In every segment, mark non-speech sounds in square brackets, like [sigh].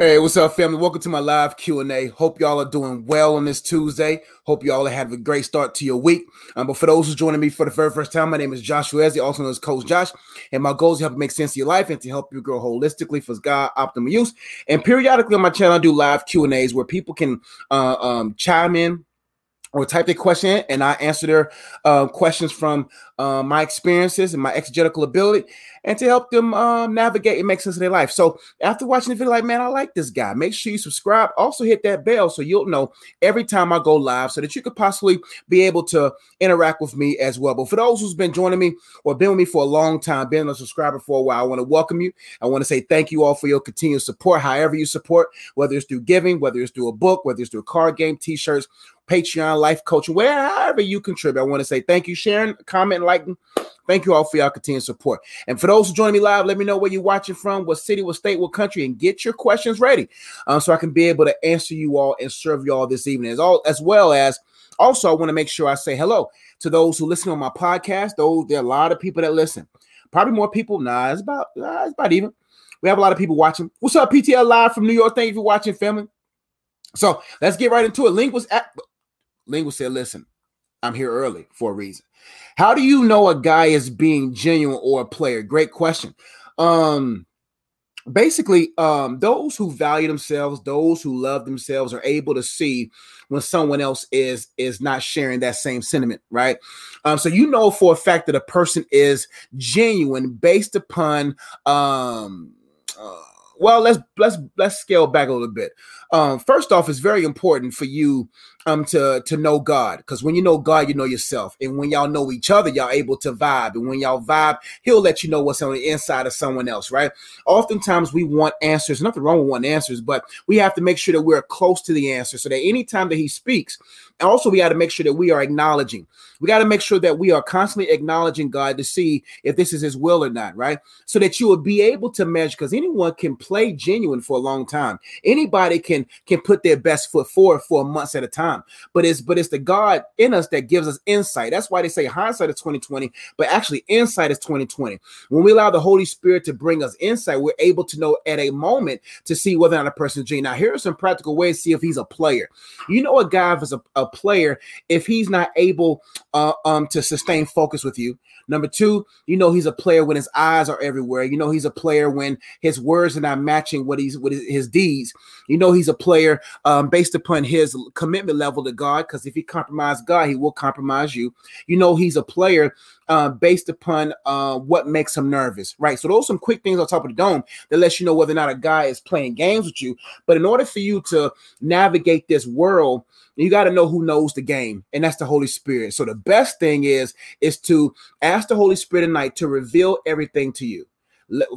Hey, what's up, family? Welcome to my live Q&A. Hope y'all are doing well on this Tuesday. Hope y'all have a great start to your week. Um, but for those who's joining me for the very first time, my name is Joshua Ezzy, also known as Coach Josh. And my goal is to help make sense of your life and to help you grow holistically for God optimal use. And periodically on my channel, I do live Q&As where people can uh, um, chime in, or type their question and I answer their uh, questions from uh, my experiences and my exegetical ability and to help them um, navigate and make sense of their life. So after watching the video, like, man, I like this guy. Make sure you subscribe. Also hit that bell so you'll know every time I go live so that you could possibly be able to interact with me as well. But for those who's been joining me or been with me for a long time, been a subscriber for a while, I want to welcome you. I want to say thank you all for your continued support, however you support, whether it's through giving, whether it's through a book, whether it's through a card game, t-shirts, Patreon, life coaching, wherever you contribute. I want to say thank you, sharing, comment, liking. Thank you all for your continued support. And for those who join me live, let me know where you're watching from, what city, what state, what country, and get your questions ready um, so I can be able to answer you all and serve you all this evening. As, all, as well as also, I want to make sure I say hello to those who listen on my podcast. Those there are a lot of people that listen. Probably more people. Nah, it's about uh, it's about even. We have a lot of people watching. What's up, PTL Live from New York? Thank you for watching, family. So let's get right into it. Link was at Linguist said, listen, I'm here early for a reason. How do you know a guy is being genuine or a player? Great question. Um, basically, um, those who value themselves, those who love themselves, are able to see when someone else is is not sharing that same sentiment, right? Um, so you know for a fact that a person is genuine based upon um. Uh, well, let's let's let's scale back a little bit. Um, first off, it's very important for you um to to know God because when you know God, you know yourself, and when y'all know each other, y'all able to vibe, and when y'all vibe, He'll let you know what's on the inside of someone else, right? Oftentimes, we want answers. Nothing wrong with wanting answers, but we have to make sure that we're close to the answer, so that anytime that He speaks, and also we got to make sure that we are acknowledging. We got to make sure that we are constantly acknowledging God to see if this is His will or not, right? So that you will be able to measure, because anyone can play genuine for a long time. Anybody can can put their best foot forward for months at a time. But it's but it's the God in us that gives us insight. That's why they say hindsight is 2020, but actually insight is 2020. When we allow the Holy Spirit to bring us insight, we're able to know at a moment to see whether or not a person's genuine. Now, here are some practical ways to see if he's a player. You know, a guy is a, a player if he's not able uh, um to sustain focus with you. Number two, you know he's a player when his eyes are everywhere. You know he's a player when his words are not matching what he's with his deeds. You know he's a player um, based upon his commitment level to God. Because if he compromise God, he will compromise you. You know he's a player uh, based upon uh, what makes him nervous, right? So those are some quick things on top of the dome that lets you know whether or not a guy is playing games with you. But in order for you to navigate this world, you got to know who knows the game, and that's the Holy Spirit. So the best thing is is to ask the Holy Spirit tonight to reveal everything to you.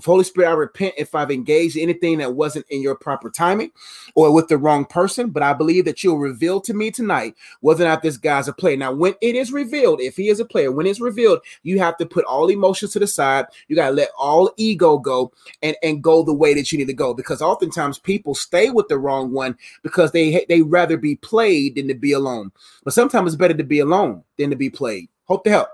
Holy Spirit, I repent if I've engaged anything that wasn't in your proper timing or with the wrong person, but I believe that you'll reveal to me tonight whether or not this guy's a player. Now, when it is revealed, if he is a player, when it's revealed, you have to put all emotions to the side. You got to let all ego go and, and go the way that you need to go because oftentimes people stay with the wrong one because they they rather be played than to be alone. But sometimes it's better to be alone than to be played. Hope to help.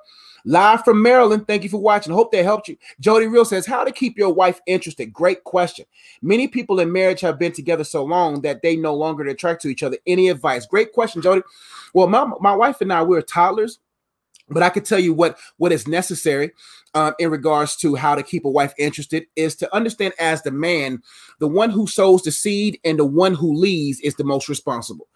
Live from Maryland. Thank you for watching. Hope that helped you. Jody Real says, How to keep your wife interested? Great question. Many people in marriage have been together so long that they no longer attract to each other. Any advice? Great question, Jody. Well, my, my wife and I, we're toddlers but I could tell you what what is necessary um, in regards to how to keep a wife interested is to understand as the man, the one who sows the seed and the one who leads is the most responsible.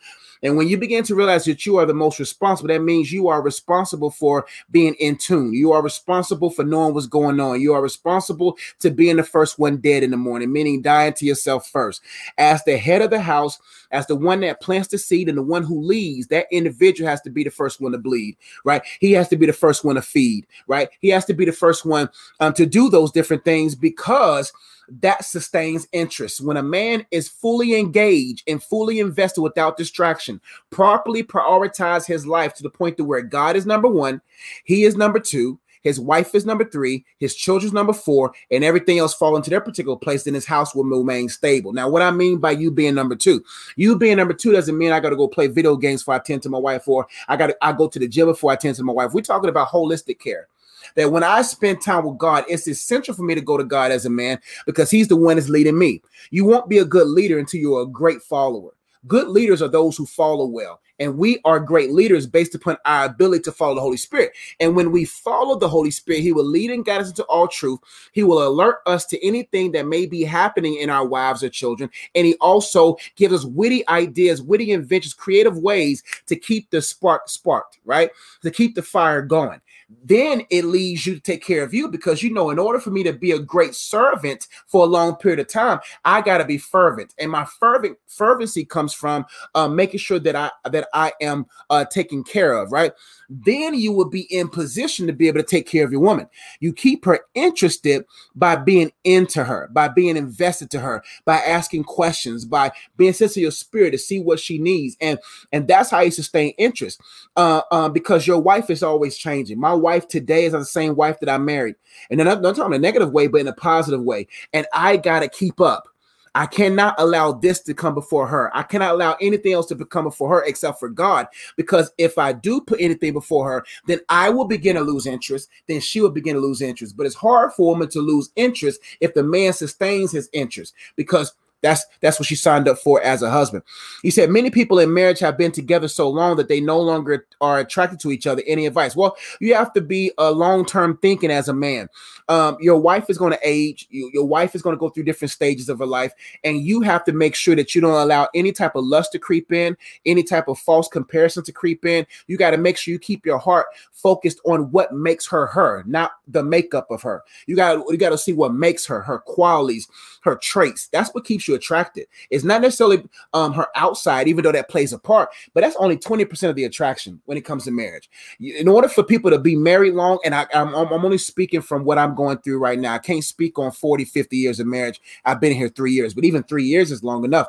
And when you begin to realize that you are the most responsible, that means you are responsible for being in tune. You are responsible for knowing what's going on. You are responsible to being the first one dead in the morning, meaning dying to yourself first. As the head of the house, as the one that plants the seed and the one who leads, that individual has to be the first one to bleed, right? He has to be the first one to feed, right? He has to be the first one um, to do those different things because that sustains interest. When a man is fully engaged and fully invested without distraction, properly prioritize his life to the point to where God is number one, he is number two, his wife is number three, his children's number four, and everything else fall into their particular place, then his house will remain stable. Now, what I mean by you being number two, you being number two doesn't mean I got to go play video games before I tend to my wife, or I got to I go to the gym before I tend to my wife. We're talking about holistic care. That when I spend time with God, it's essential for me to go to God as a man because He's the one that's leading me. You won't be a good leader until you're a great follower. Good leaders are those who follow well. And we are great leaders based upon our ability to follow the Holy Spirit. And when we follow the Holy Spirit, He will lead and guide us into all truth. He will alert us to anything that may be happening in our wives or children. And He also gives us witty ideas, witty inventions, creative ways to keep the spark sparked, right? To keep the fire going then it leads you to take care of you because you know in order for me to be a great servant for a long period of time i got to be fervent and my fervent fervency comes from uh, making sure that i that i am uh, taken care of right then you will be in position to be able to take care of your woman. You keep her interested by being into her, by being invested to her, by asking questions, by being sensitive to your spirit to see what she needs, and and that's how you sustain interest. Uh, uh, because your wife is always changing. My wife today is not the same wife that I married, and then I'm not talking in a negative way, but in a positive way, and I gotta keep up. I cannot allow this to come before her. I cannot allow anything else to become before her except for God. Because if I do put anything before her, then I will begin to lose interest. Then she will begin to lose interest. But it's hard for a woman to lose interest if the man sustains his interest because that's that's what she signed up for as a husband. He said many people in marriage have been together so long that they no longer are attracted to each other. Any advice? Well, you have to be a long-term thinking as a man. Um, your wife is going to age. You, your wife is going to go through different stages of her life, and you have to make sure that you don't allow any type of lust to creep in, any type of false comparison to creep in. You got to make sure you keep your heart focused on what makes her her, not the makeup of her. You got you got to see what makes her, her qualities, her traits. That's what keeps you attracted. It's not necessarily um, her outside, even though that plays a part, but that's only 20% of the attraction when it comes to marriage. In order for people to be married long, and I, I'm, I'm only speaking from what I'm going through right now, I can't speak on 40, 50 years of marriage. I've been here three years, but even three years is long enough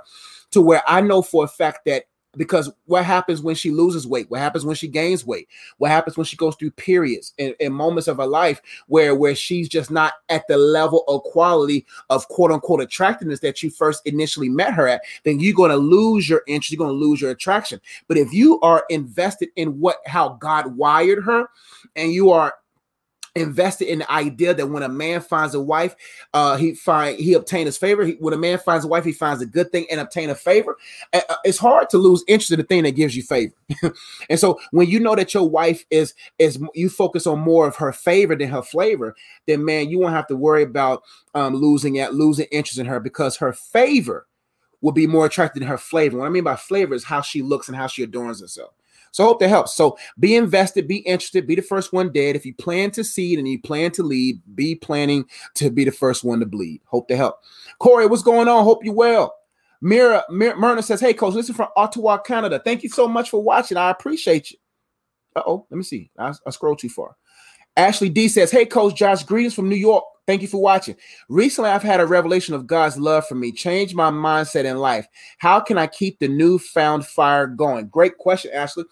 to where I know for a fact that because what happens when she loses weight? What happens when she gains weight? What happens when she goes through periods and, and, moments of her life where where she's just not at the level of quality of quote unquote attractiveness that you first initially met her at then you're going to lose your interest you're going to lose your attraction. But if you are invested in what how god wired her and you are invested in the idea that when a man finds a wife, uh, he find he obtain his favor. He, when a man finds a wife, he finds a good thing and obtain a favor. Uh, it's hard to lose interest in the thing that gives you favor. [laughs] and so when you know that your wife is is you focus on more of her favor than her flavor, then man, you won't have to worry about um, losing at losing interest in her because her favor will be more attractive than her flavor. What I mean by flavor is how she looks and how she adorns herself. So I hope that helps. So be invested, be interested, be the first one dead. If you plan to seed and you plan to lead, be planning to be the first one to bleed. Hope to help. Corey, what's going on? Hope you well. Mira, Mir- Myrna says, Hey, coach, listen from Ottawa, Canada. Thank you so much for watching. I appreciate you. Uh oh, let me see. I, I scroll too far. Ashley D says, Hey, coach Josh, greetings from New York. Thank you for watching. Recently, I've had a revelation of God's love for me, changed my mindset in life. How can I keep the newfound fire going? Great question, Ashley.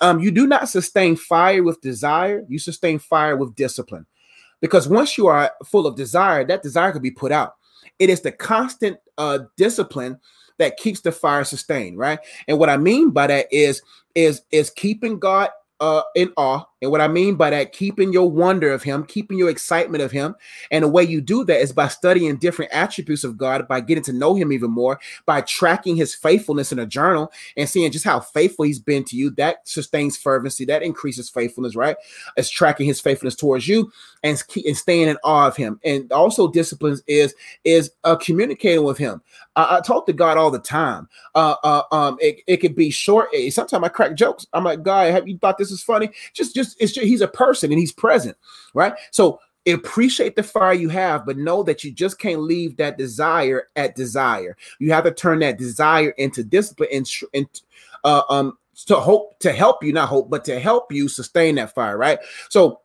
Um, you do not sustain fire with desire, you sustain fire with discipline. Because once you are full of desire, that desire could be put out. It is the constant uh, discipline that keeps the fire sustained, right? And what I mean by that is is is keeping God uh, in awe. And what I mean by that, keeping your wonder of Him, keeping your excitement of Him. And the way you do that is by studying different attributes of God, by getting to know Him even more, by tracking His faithfulness in a journal and seeing just how faithful He's been to you. That sustains fervency, that increases faithfulness, right? It's tracking His faithfulness towards you and, and staying in awe of Him. And also, disciplines is is uh, communicating with Him. I, I, talk to God all the time. Uh, uh, um, it, it could be short. Sometimes I crack jokes. I'm like, God, have you thought this is funny? Just, just it's just he's a person and he's present, right? So appreciate the fire you have, but know that you just can't leave that desire at desire. You have to turn that desire into discipline and, and uh, um to hope to help you, not hope, but to help you sustain that fire, right? So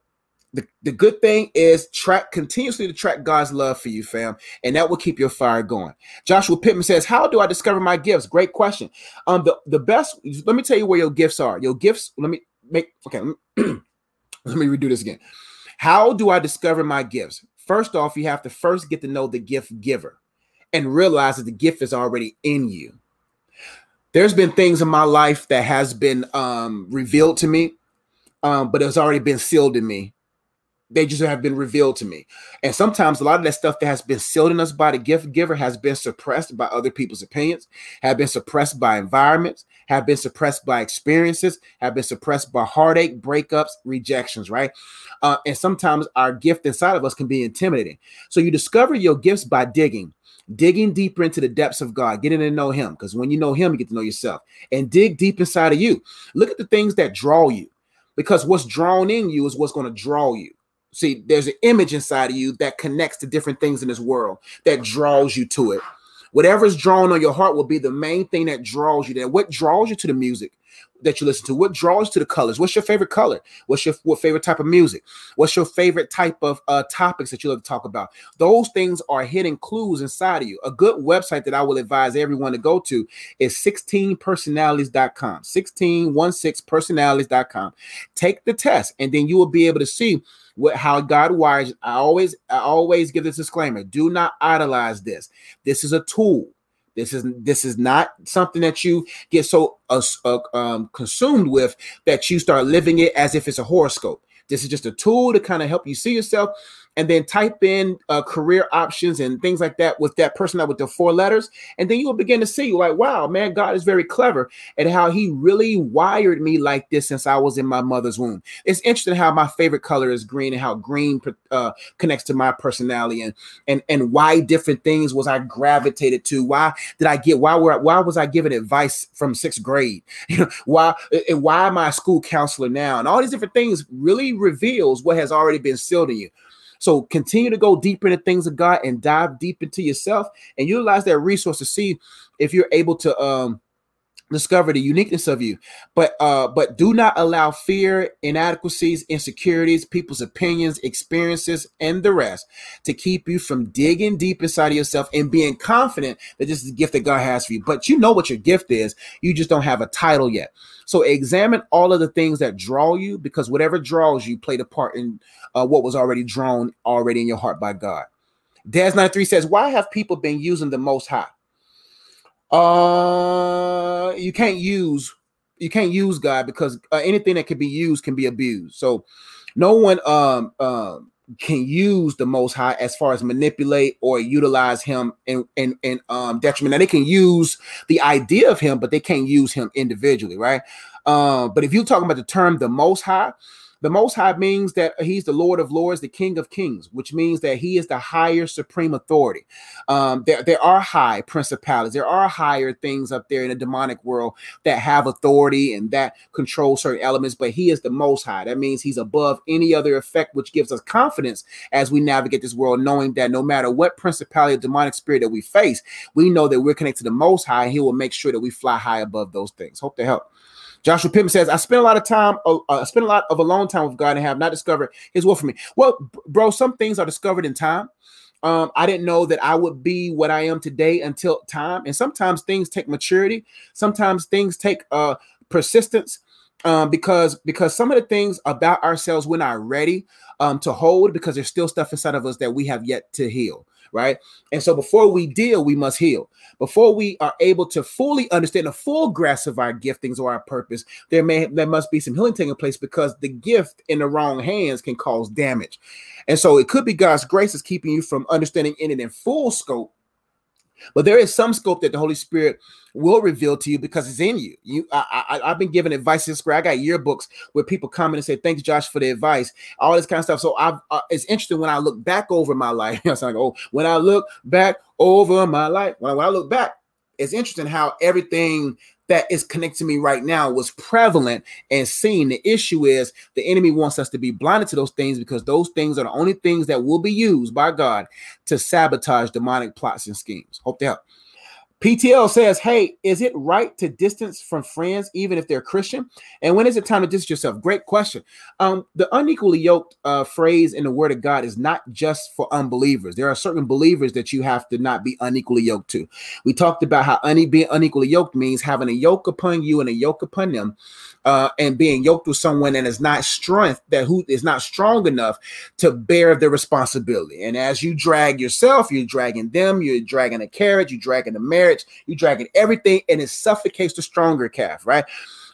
the, the good thing is track continuously to track God's love for you, fam, and that will keep your fire going. Joshua Pittman says, How do I discover my gifts? Great question. Um, the, the best, let me tell you where your gifts are. Your gifts, let me make okay, [clears throat] let me, redo this again. How do I discover my gifts? First off, you have to first get to know the gift giver and realize that the gift is already in you. There's been things in my life that has been um, revealed to me, um, but it's already been sealed in me they just have been revealed to me. And sometimes a lot of that stuff that has been sealed in us by the gift giver has been suppressed by other people's opinions, have been suppressed by environments, have been suppressed by experiences, have been suppressed by heartache, breakups, rejections, right? Uh, and sometimes our gift inside of us can be intimidating. So you discover your gifts by digging digging deeper into the depths of God, getting to know Him. Because when you know Him, you get to know yourself and dig deep inside of you. Look at the things that draw you, because what's drawn in you is what's going to draw you. See, there's an image inside of you that connects to different things in this world that draws you to it. Whatever's drawn on your heart will be the main thing that draws you there. What draws you to the music? That you listen to? What draws to the colors? What's your favorite color? What's your what favorite type of music? What's your favorite type of uh, topics that you love to talk about? Those things are hidden clues inside of you. A good website that I will advise everyone to go to is 16personalities.com. 1616personalities.com. Take the test, and then you will be able to see what how God wires. I always I always give this disclaimer: do not idolize this. This is a tool. This is this is not something that you get so uh, uh, um, consumed with that you start living it as if it's a horoscope. This is just a tool to kind of help you see yourself and then type in uh, career options and things like that with that person that with the four letters, and then you will begin to see like, wow, man, God is very clever at how He really wired me like this since I was in my mother's womb. It's interesting how my favorite color is green and how green uh, connects to my personality and and and why different things was I gravitated to. Why did I get? Why were why was I given advice from sixth grade? [laughs] You know why and why am I a school counselor now? And all these different things really reveals what has already been sealed in you. So continue to go deeper into things of God and dive deep into yourself and utilize that resource to see if you're able to um discover the uniqueness of you. But uh but do not allow fear inadequacies insecurities people's opinions experiences and the rest to keep you from digging deep inside of yourself and being confident that this is a gift that god has for you. But you know what your gift is. You just don't have a title yet. So examine all of the things that draw you because whatever draws you played a part in uh, what was already drawn already in your heart by god. Daz 93 says why have people been using the most high uh, you can't use you can't use God because uh, anything that can be used can be abused. So no one um um can use the most high as far as manipulate or utilize him in in, in um detriment. Now they can use the idea of him, but they can't use him individually, right? Um, uh, but if you're talking about the term the most high, the Most High means that he's the Lord of Lords, the King of Kings, which means that he is the higher supreme authority. Um, there, there are high principalities, there are higher things up there in the demonic world that have authority and that control certain elements, but he is the Most High. That means he's above any other effect, which gives us confidence as we navigate this world, knowing that no matter what principality or demonic spirit that we face, we know that we're connected to the Most High, and he will make sure that we fly high above those things. Hope to help. Joshua Pittman says, I spent a lot of time, uh, uh, I spent a lot of a long time with God and have not discovered his will for me. Well, bro, some things are discovered in time. Um, I didn't know that I would be what I am today until time. And sometimes things take maturity. Sometimes things take uh persistence. Um, because because some of the things about ourselves we're not ready um to hold because there's still stuff inside of us that we have yet to heal right? And so before we deal, we must heal. Before we are able to fully understand the full grasp of our giftings or our purpose, there may there must be some healing taking place because the gift in the wrong hands can cause damage. And so it could be God's grace is keeping you from understanding in it in full scope but there is some scope that the Holy Spirit will reveal to you because it's in you. You, I, I, have been given advice this square. I got yearbooks where people come in and say, "Thanks, Josh, for the advice." All this kind of stuff. So I've, uh, it's interesting when I look back over my [laughs] life. I like, oh, when I look back over my life, when I, when I look back, it's interesting how everything that is connected to me right now was prevalent and seen. The issue is the enemy wants us to be blinded to those things because those things are the only things that will be used by God to sabotage demonic plots and schemes. Hope to help. PTL says, Hey, is it right to distance from friends even if they're Christian? And when is it time to distance yourself? Great question. Um, the unequally yoked uh, phrase in the word of God is not just for unbelievers. There are certain believers that you have to not be unequally yoked to. We talked about how une- being unequally yoked means having a yoke upon you and a yoke upon them uh, and being yoked with someone and is not strength that who is not strong enough to bear the responsibility. And as you drag yourself, you're dragging them, you're dragging a carriage, you're dragging the marriage, you're dragging everything, and it suffocates the stronger calf, right?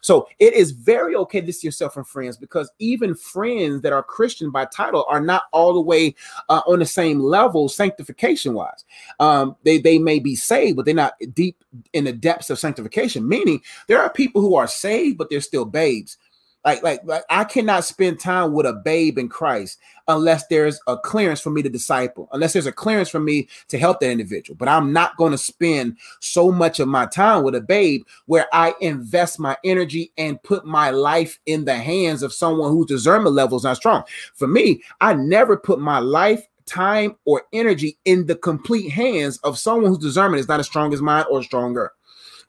So it is very okay to see yourself from friends because even friends that are Christian by title are not all the way uh, on the same level sanctification wise. Um, they they may be saved, but they're not deep in the depths of sanctification. Meaning there are people who are saved, but they're still babes. Like, like, like I cannot spend time with a babe in Christ unless there's a clearance for me to disciple, unless there's a clearance for me to help that individual. But I'm not going to spend so much of my time with a babe where I invest my energy and put my life in the hands of someone whose discernment level is not strong. For me, I never put my life time or energy in the complete hands of someone whose discernment is not as strong as mine or stronger.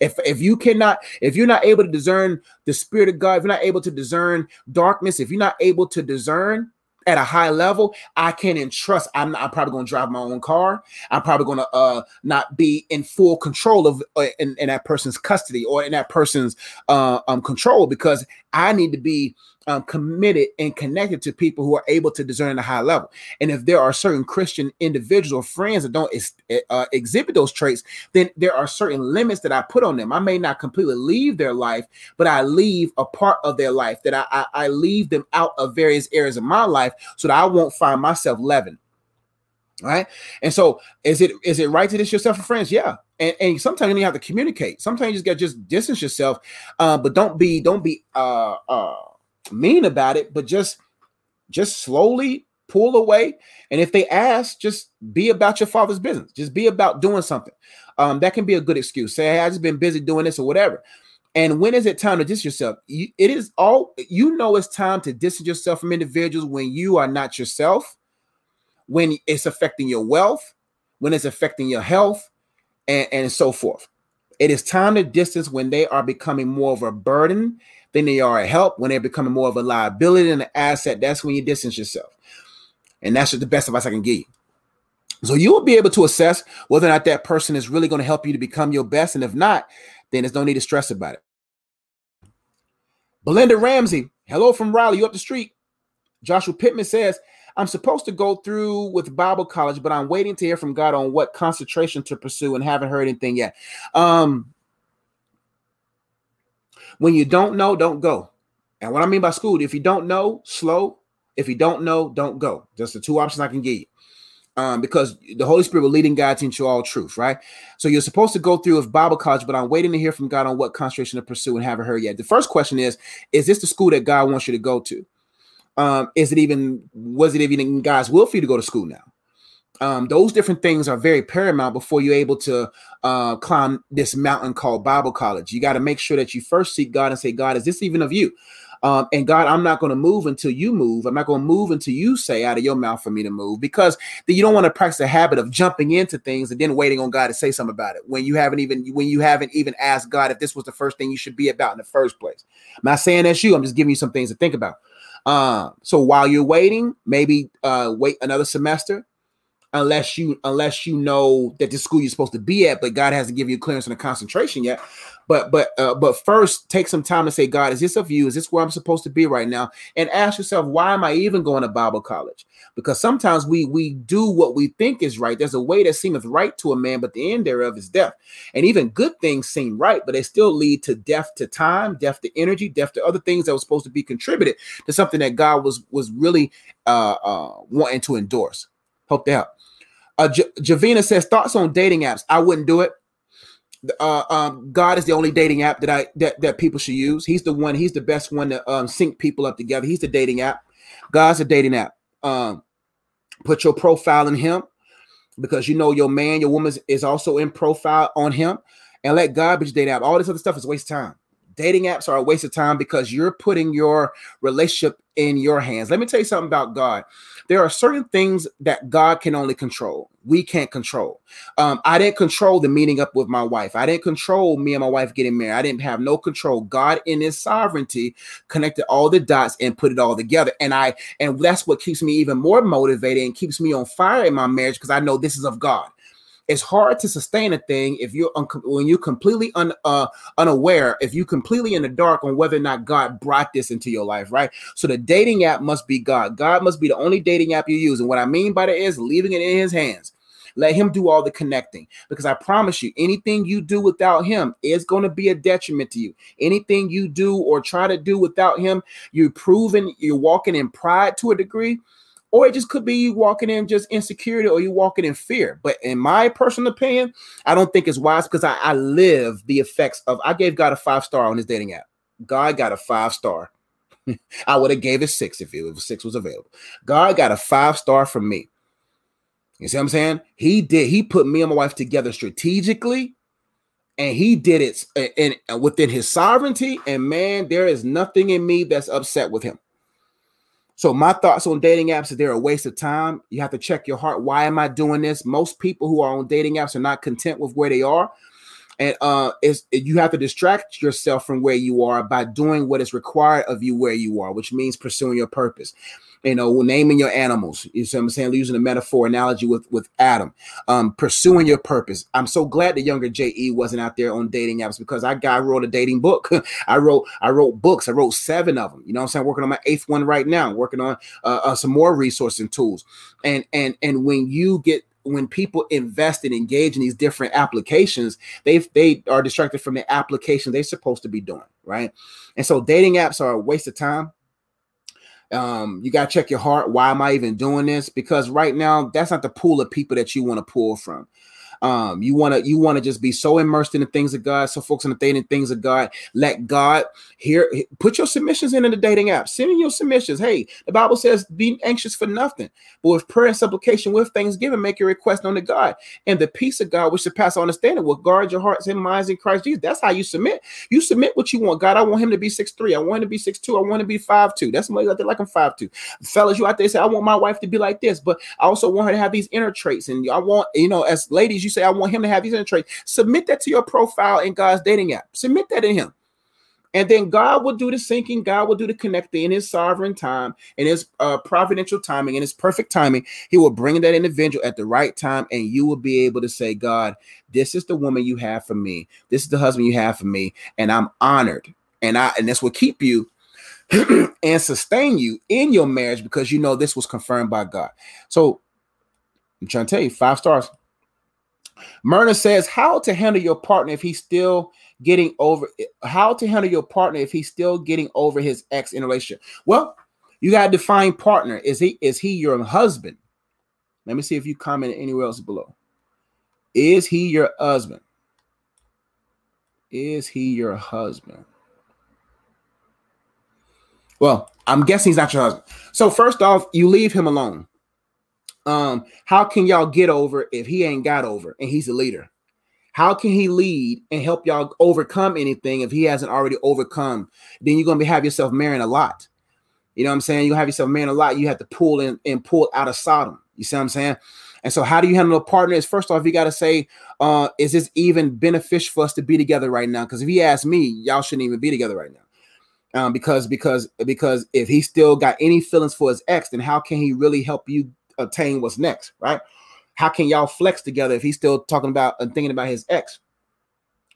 If if you cannot, if you're not able to discern the spirit of God, if you're not able to discern darkness, if you're not able to discern at a high level, I can't entrust. I'm, not, I'm probably going to drive my own car. I'm probably going to uh, not be in full control of uh, in, in, that person's custody or in that person's uh, um, control because I need to be um, committed and connected to people who are able to discern a high level. And if there are certain Christian individual friends that don't ex- uh, exhibit those traits, then there are certain limits that I put on them. I may not completely leave their life, but I leave a part of their life that I, I, I leave them out of various areas of my life so that I won't find myself leavened. Right. And so is it is it right to distance yourself from friends? Yeah. And, and sometimes you have to communicate. Sometimes you just got just distance yourself. Uh, but don't be don't be uh uh mean about it, but just just slowly pull away. And if they ask, just be about your father's business. Just be about doing something. Um, that can be a good excuse. Say, hey, I just been busy doing this or whatever. And when is it time to distance yourself? You, it is all you know. It's time to distance yourself from individuals when you are not yourself, when it's affecting your wealth, when it's affecting your health, and, and so forth. It is time to distance when they are becoming more of a burden than they are a help. When they're becoming more of a liability and an asset, that's when you distance yourself. And that's just the best advice I can give you. So you will be able to assess whether or not that person is really going to help you to become your best. And if not, then there's no need to stress about it. Belinda Ramsey, hello from Raleigh, you up the street. Joshua Pittman says, I'm supposed to go through with Bible college, but I'm waiting to hear from God on what concentration to pursue and haven't heard anything yet. Um, when you don't know, don't go. And what I mean by school, if you don't know, slow. If you don't know, don't go. That's the two options I can give you. Um, because the Holy Spirit will lead and guide you into all truth, right? So you're supposed to go through with Bible college, but I'm waiting to hear from God on what concentration to pursue and haven't heard yet. The first question is: Is this the school that God wants you to go to? Um, is it even was it even God's will for you to go to school now? Um, those different things are very paramount before you're able to uh, climb this mountain called Bible college. You got to make sure that you first seek God and say, God, is this even of you? Um, and God, I'm not going to move until you move. I'm not going to move until you say out of your mouth for me to move because you don't want to practice the habit of jumping into things and then waiting on God to say something about it when you haven't even when you haven't even asked God if this was the first thing you should be about in the first place. I'm not saying that's you. I'm just giving you some things to think about. Uh, so while you're waiting, maybe uh, wait another semester, unless you unless you know that the school you're supposed to be at, but God hasn't given you clearance on the concentration yet. But but uh, but first, take some time to say, God, is this of you? Is this where I'm supposed to be right now? And ask yourself, why am I even going to Bible college? Because sometimes we we do what we think is right. There's a way that seemeth right to a man, but the end thereof is death. And even good things seem right, but they still lead to death to time, death to energy, death to other things that was supposed to be contributed to something that God was was really uh, uh wanting to endorse. Hope that help. Uh, J- Javina says thoughts on dating apps. I wouldn't do it. Uh, um, God is the only dating app that I that, that people should use. He's the one. He's the best one to um, sync people up together. He's the dating app. God's a dating app. Um, put your profile in Him because you know your man, your woman is also in profile on Him, and let God be your dating app. All this other stuff is waste time. Dating apps are a waste of time because you're putting your relationship in your hands. Let me tell you something about God there are certain things that God can only control. We can't control. Um, I didn't control the meeting up with my wife. I didn't control me and my wife getting married. I didn't have no control. God, in His sovereignty, connected all the dots and put it all together. And I, and that's what keeps me even more motivated and keeps me on fire in my marriage because I know this is of God it's hard to sustain a thing if you're un- when you're completely un- uh, unaware if you're completely in the dark on whether or not god brought this into your life right? So the dating app must be god. God must be the only dating app you use. And what i mean by that is leaving it in his hands. Let him do all the connecting. Because I promise you, anything you do without him is going to be a detriment to you. Anything you do or try to do without him, you're proving you're walking in pride to a degree or it just could be you walking in just insecurity or you walking in fear. But in my personal opinion, I don't think it's wise because I, I live the effects of I gave God a five star on his dating app. God got a five star. [laughs] I would have gave it six if it was six was available. God got a five star from me. You see what I'm saying? He did. He put me and my wife together strategically, and he did it in within his sovereignty. And man, there is nothing in me that's upset with him. So my thoughts on dating apps is they're a waste of time. You have to check your heart. Why am I doing this? Most people who are on dating apps are not content with where they are. And uh is you have to distract yourself from where you are by doing what is required of you where you are, which means pursuing your purpose you know, naming your animals. You see what I'm saying? Using a metaphor analogy with with Adam, um, pursuing your purpose. I'm so glad the younger JE wasn't out there on dating apps because I guy wrote a dating book. [laughs] I wrote I wrote books. I wrote seven of them. You know what I'm saying? Working on my eighth one right now. Working on uh, uh, some more resources and tools. And and and when you get when people invest and engage in these different applications, they they are distracted from the application they're supposed to be doing, right? And so dating apps are a waste of time. Um, you got to check your heart. Why am I even doing this? Because right now, that's not the pool of people that you want to pull from. Um, you want to you want to just be so immersed in the things of God, so focused on the dating things of God. Let God here put your submissions in, in the dating app. Send in your submissions. Hey, the Bible says, "Be anxious for nothing, but with prayer and supplication, with thanksgiving, make your request known to God, and the peace of God, which surpasses understanding, will guard your hearts and minds in Christ Jesus." That's how you submit. You submit what you want. God, I want him to be six three. I want him to be six two. I want him to be five two. That's somebody out there like I'm five two. Fellas, you out there say, "I want my wife to be like this," but I also want her to have these inner traits, and I want you know, as ladies, you say, I want him to have these inner traits. Submit that to your profile in God's dating app. Submit that in him. And then God will do the syncing, God will do the connecting in his sovereign time, in his uh, providential timing, in his perfect timing. He will bring that individual at the right time, and you will be able to say, God, this is the woman you have for me. This is the husband you have for me. And I'm honored. And I and this will keep you [clears throat] and sustain you in your marriage because you know this was confirmed by God. So I'm trying to tell you, five stars. Myrna says, How to handle your partner if he's still getting over how to handle your partner if he's still getting over his ex in a relationship. Well, you got to define partner. Is he is he your husband? Let me see if you comment anywhere else below. Is he your husband? Is he your husband? Well, I'm guessing he's not your husband. So first off, you leave him alone um, how can y'all get over if he ain't got over and he's a leader? How can he lead and help y'all overcome anything if he hasn't already overcome? Then you're gonna be have yourself marrying a lot. You know what I'm saying? You have yourself marrying a lot. You have to pull in and pull out of Sodom. You see what I'm saying? And so, how do you handle a partner? Is first off, you got to say, uh, is this even beneficial for us to be together right now? Because if he asked me, y'all shouldn't even be together right now. Um, because because because if he still got any feelings for his ex, then how can he really help you attain what's next, right? How can y'all flex together if he's still talking about and thinking about his ex?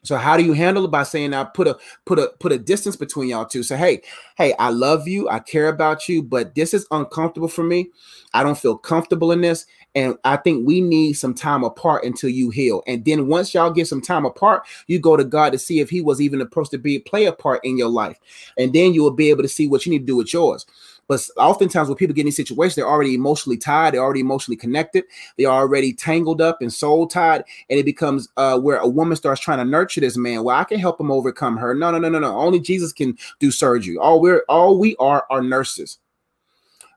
So how do you handle it by saying I put a put a put a distance between y'all two? Say, hey, hey, I love you, I care about you, but this is uncomfortable for me. I don't feel comfortable in this, and I think we need some time apart until you heal. And then once y'all get some time apart, you go to God to see if He was even supposed to be play a part in your life, and then you will be able to see what you need to do with yours. But oftentimes, when people get in these situations, they're already emotionally tied, they're already emotionally connected, they're already tangled up and soul tied, and it becomes uh, where a woman starts trying to nurture this man. Well, I can help him overcome her. No, no, no, no, no. Only Jesus can do surgery. All we're all we are are nurses.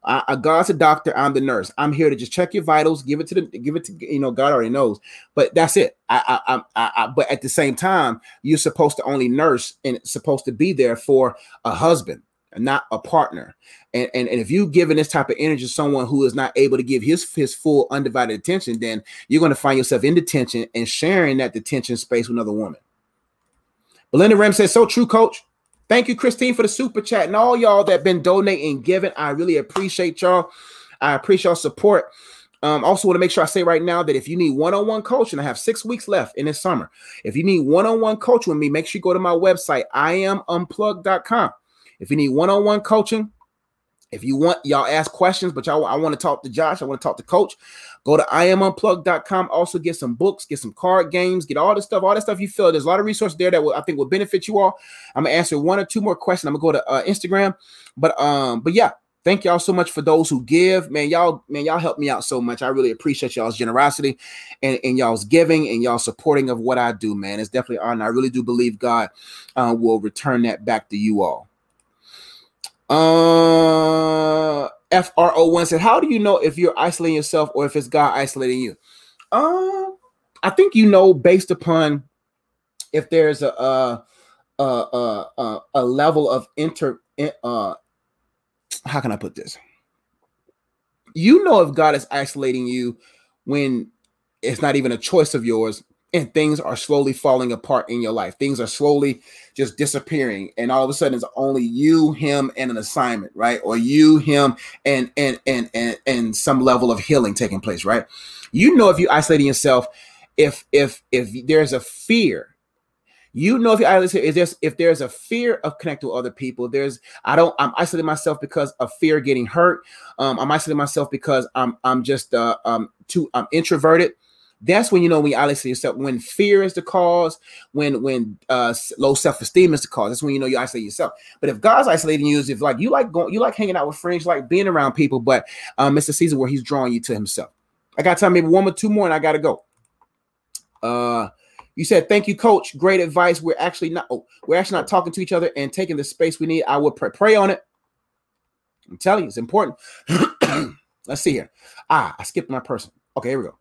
Uh, God's a doctor. I'm the nurse. I'm here to just check your vitals, give it to the, give it to you know. God already knows, but that's it. I, I, I, I, but at the same time, you're supposed to only nurse and supposed to be there for a husband not a partner. And, and, and if you giving this type of energy to someone who is not able to give his his full undivided attention, then you're going to find yourself in detention and sharing that detention space with another woman. Belinda Rem says, so true, coach. Thank you, Christine, for the super chat. And all y'all that been donating and giving. I really appreciate y'all. I appreciate y'all support. Um, also, want to make sure I say right now that if you need one-on-one coaching, and I have six weeks left in this summer. If you need one-on-one coaching with me, make sure you go to my website, iamunplugged.com. If you need one-on-one coaching, if you want y'all ask questions, but y'all I want to talk to Josh, I want to talk to Coach. Go to iamunplugged.com. Also get some books, get some card games, get all the stuff, all that stuff you feel. There's a lot of resources there that will, I think will benefit you all. I'm gonna answer one or two more questions. I'm gonna go to uh, Instagram, but um, but yeah, thank y'all so much for those who give man y'all man y'all help me out so much i really appreciate y'all's generosity and, and y'all's giving and y'all supporting of what i do man it's definitely on i really do believe god uh, will return that back to you all uh FRO1 said, How do you know if you're isolating yourself or if it's God isolating you? Um, I think you know based upon if there's a a a, a, a level of inter uh how can I put this? You know if God is isolating you when it's not even a choice of yours and things are slowly falling apart in your life. Things are slowly just disappearing, and all of a sudden it's only you, him, and an assignment, right? Or you, him, and and and and and some level of healing taking place, right? You know if you're isolating yourself, if if if there's a fear, you know if you're isolating, is there's if there's a fear of connecting with other people. There's I don't I'm isolating myself because of fear getting hurt. Um, I'm isolating myself because I'm I'm just uh um too I'm introverted that's when you know when you isolate yourself. When fear is the cause, when when uh, low self esteem is the cause. That's when you know you isolate yourself. But if God's isolating you, is if like you like going, you like hanging out with friends, like being around people, but um, it's a season where He's drawing you to Himself. I got time, maybe one or two more, and I gotta go. Uh, you said thank you, Coach. Great advice. We're actually not. Oh, we're actually not talking to each other and taking the space we need. I would pray, pray on it. I'm telling you, it's important. [clears throat] Let's see here. Ah, I skipped my person. Okay, here we go.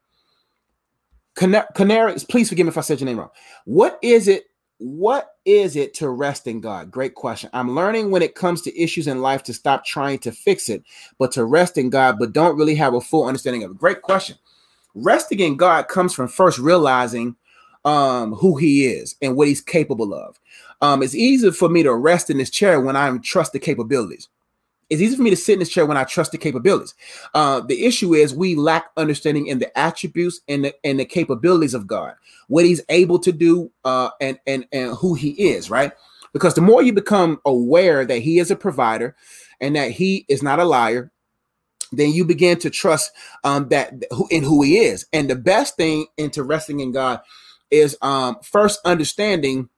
Canaries, please forgive me if I said your name wrong. What is it? What is it to rest in God? Great question. I'm learning when it comes to issues in life to stop trying to fix it, but to rest in God, but don't really have a full understanding of it. Great question. Resting in God comes from first realizing um, who He is and what He's capable of. Um, it's easy for me to rest in this chair when I trust the capabilities. It's easy for me to sit in this chair when I trust the capabilities. Uh, the issue is we lack understanding in the attributes and the and the capabilities of God, what He's able to do, uh, and and and who He is, right? Because the more you become aware that He is a provider and that He is not a liar, then you begin to trust um, that in who He is. And the best thing into resting in God is um, first understanding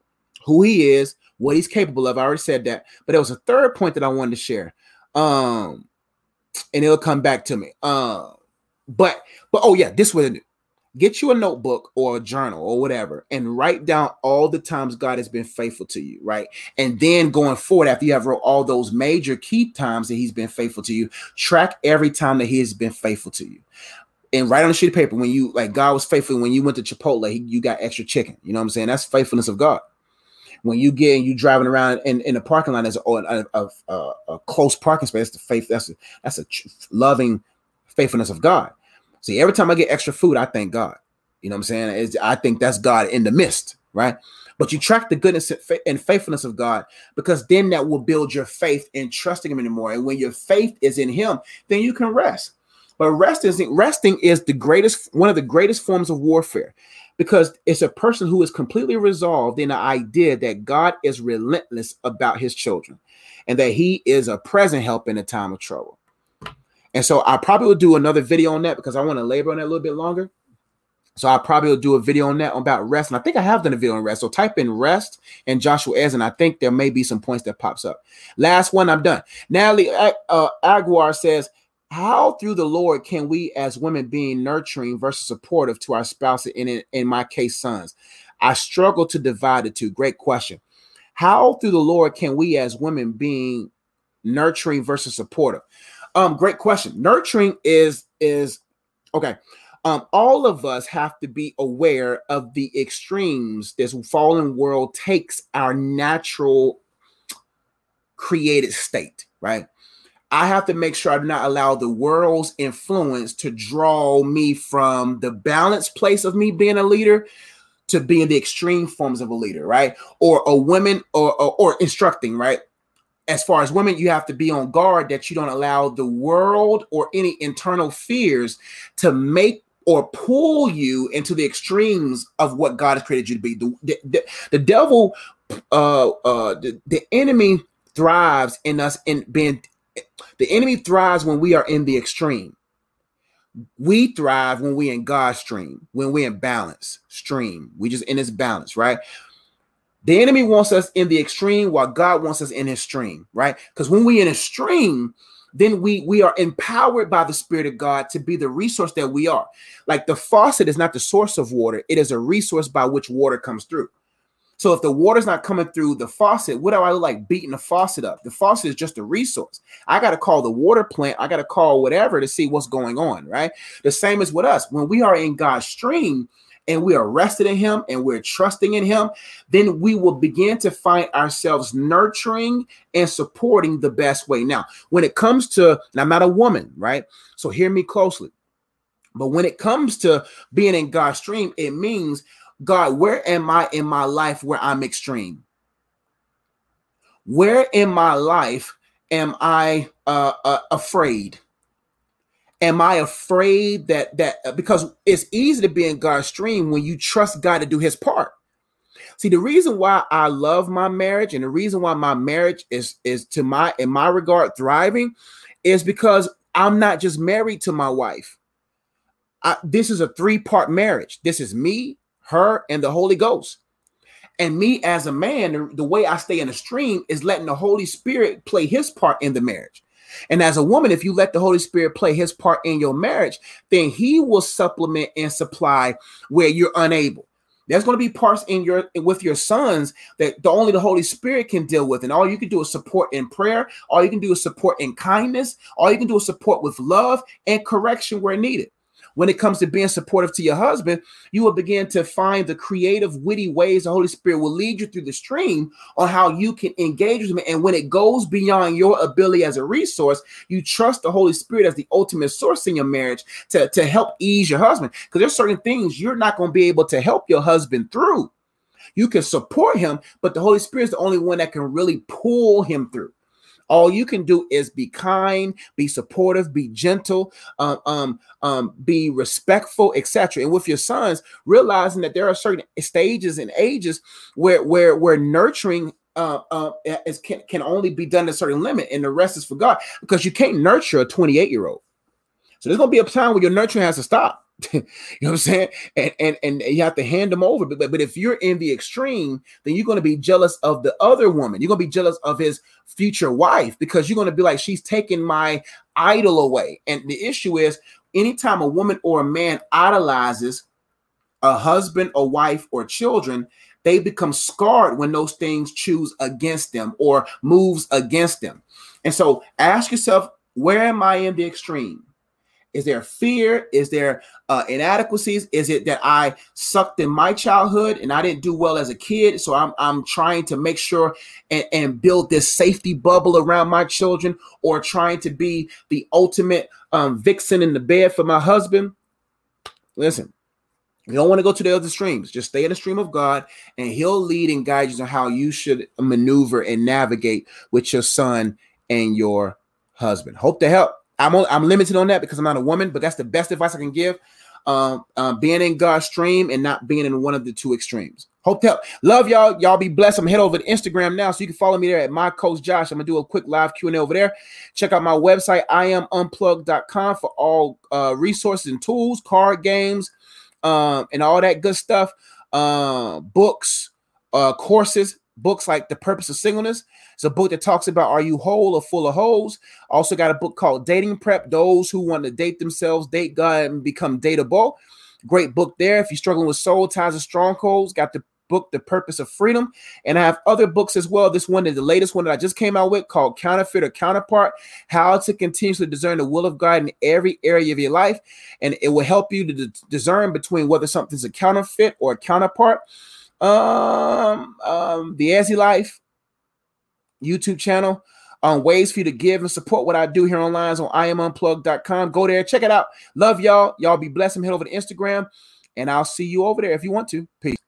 who He is, what He's capable of. I already said that, but there was a third point that I wanted to share um, and it'll come back to me. Um, but but oh yeah, this would get you a notebook or a journal or whatever and write down all the times God has been faithful to you, right? And then going forward, after you have wrote all those major key times that He's been faithful to you, track every time that He has been faithful to you. And write on a sheet of paper when you like God was faithful when you went to Chipotle, you got extra chicken. You know what I'm saying? That's faithfulness of God when you get and you driving around in, in a parking lot as a, a, a, a, close parking space, the faith that's a, that's a loving faithfulness of God. See, every time I get extra food, I thank God. You know what I'm saying? It's, I think that's God in the midst, right? But you track the goodness and faithfulness of God because then that will build your faith in trusting Him anymore. And when your faith is in Him, then you can rest. But rest is resting is the greatest one of the greatest forms of warfare because it's a person who is completely resolved in the idea that God is relentless about his children and that he is a present help in a time of trouble. And so I probably will do another video on that because I want to labor on that a little bit longer. So I probably will do a video on that about rest. And I think I have done a video on rest. So type in rest and Joshua Ez, and I think there may be some points that pops up. Last one, I'm done. Natalie uh, Aguar says, how through the Lord can we as women being nurturing versus supportive to our spouse and in, in my case sons? I struggle to divide the two. Great question. How through the Lord can we as women being nurturing versus supportive? Um, great question. Nurturing is is okay. Um, all of us have to be aware of the extremes this fallen world takes our natural created state, right? I have to make sure I do not allow the world's influence to draw me from the balanced place of me being a leader to being the extreme forms of a leader, right? Or a woman or, or, or instructing, right? As far as women, you have to be on guard that you don't allow the world or any internal fears to make or pull you into the extremes of what God has created you to be. The, the, the devil, uh, uh, the, the enemy thrives in us in being the enemy thrives when we are in the extreme. We thrive when we in God's stream, when we in balance stream. We just in this balance, right? The enemy wants us in the extreme while God wants us in his stream, right? Because when we in a stream, then we we are empowered by the spirit of god to be the resource that we are like the faucet is not the source of water it is a resource by which water comes through so if the water's not coming through the faucet, what do I look like beating the faucet up? The faucet is just a resource. I got to call the water plant, I got to call whatever to see what's going on, right? The same as with us. When we are in God's stream, and we are rested in him and we're trusting in him, then we will begin to find ourselves nurturing and supporting the best way. Now, when it comes to, I'm not a woman, right? So hear me closely. But when it comes to being in God's stream, it means God, where am I in my life where I'm extreme? Where in my life am I uh, uh, afraid? Am I afraid that that because it's easy to be in God's stream when you trust God to do His part. See, the reason why I love my marriage and the reason why my marriage is is to my in my regard thriving is because I'm not just married to my wife. I, this is a three part marriage. This is me, her, and the Holy Ghost. And me as a man, the way I stay in the stream is letting the Holy Spirit play his part in the marriage. And as a woman, if you let the Holy Spirit play his part in your marriage, then he will supplement and supply where you're unable. There's going to be parts in your with your sons that the only the Holy Spirit can deal with, and all you can do is support in prayer. All you can do is support in kindness. All you can do is support with love and correction where needed when it comes to being supportive to your husband, you will begin to find the creative, witty ways the Holy Spirit will lead you through the stream on how you can engage with him. And when it goes beyond your ability as a resource, you trust the Holy Spirit as the ultimate source in your marriage to, to help ease your husband. Because there's certain things you're not going to be able to help your husband through. You can support him, but the Holy Spirit is the only one that can really pull him through. All you can do is be kind, be supportive, be gentle, um, um, um, be respectful, etc. And with your sons, realizing that there are certain stages and ages where where where nurturing uh, uh, is, can, can only be done to a certain limit, and the rest is for God because you can't nurture a 28 year old. So there's gonna be a time where your nurturing has to stop. [laughs] you know what I'm saying? And, and and you have to hand them over. But, but, if you're in the extreme, then you're going to be jealous of the other woman. You're going to be jealous of his future wife because you're going to be like, she's taking my idol away. And the issue is anytime a woman or a man idolizes a husband or wife or children, they become scarred when those things choose against them or moves against them. And so ask yourself, where am I in the extreme? Is there fear? Is there uh, inadequacies? Is it that I sucked in my childhood and I didn't do well as a kid? So I'm, I'm trying to make sure and, and build this safety bubble around my children or trying to be the ultimate um, vixen in the bed for my husband? Listen, you don't want to go to the other streams. Just stay in the stream of God, and He'll lead and guide you on how you should maneuver and navigate with your son and your husband. Hope to help. I'm only, I'm limited on that because I'm not a woman, but that's the best advice I can give. Um, um, being in God's stream and not being in one of the two extremes. Hope to help. Love y'all. Y'all be blessed. I'm head over to Instagram now, so you can follow me there at my coach Josh. I'm gonna do a quick live Q and A over there. Check out my website, iamunplugged.com for all uh, resources and tools, card games, um, and all that good stuff. Uh, books, uh, courses, books like The Purpose of Singleness. It's a book that talks about are you whole or full of holes. Also got a book called Dating Prep, those who want to date themselves, date God, and become dateable. Great book there. If you're struggling with soul ties and strongholds, got the book, The Purpose of Freedom. And I have other books as well. This one is the latest one that I just came out with called Counterfeit or Counterpart How to Continuously Discern the Will of God in Every Area of Your Life. And it will help you to discern between whether something's a counterfeit or a counterpart. Um, um, the Azzy Life YouTube channel on ways for you to give and support what I do here online on iamunplugged.com. Go there, check it out. Love y'all. Y'all be blessed and head over to Instagram, and I'll see you over there if you want to. Peace.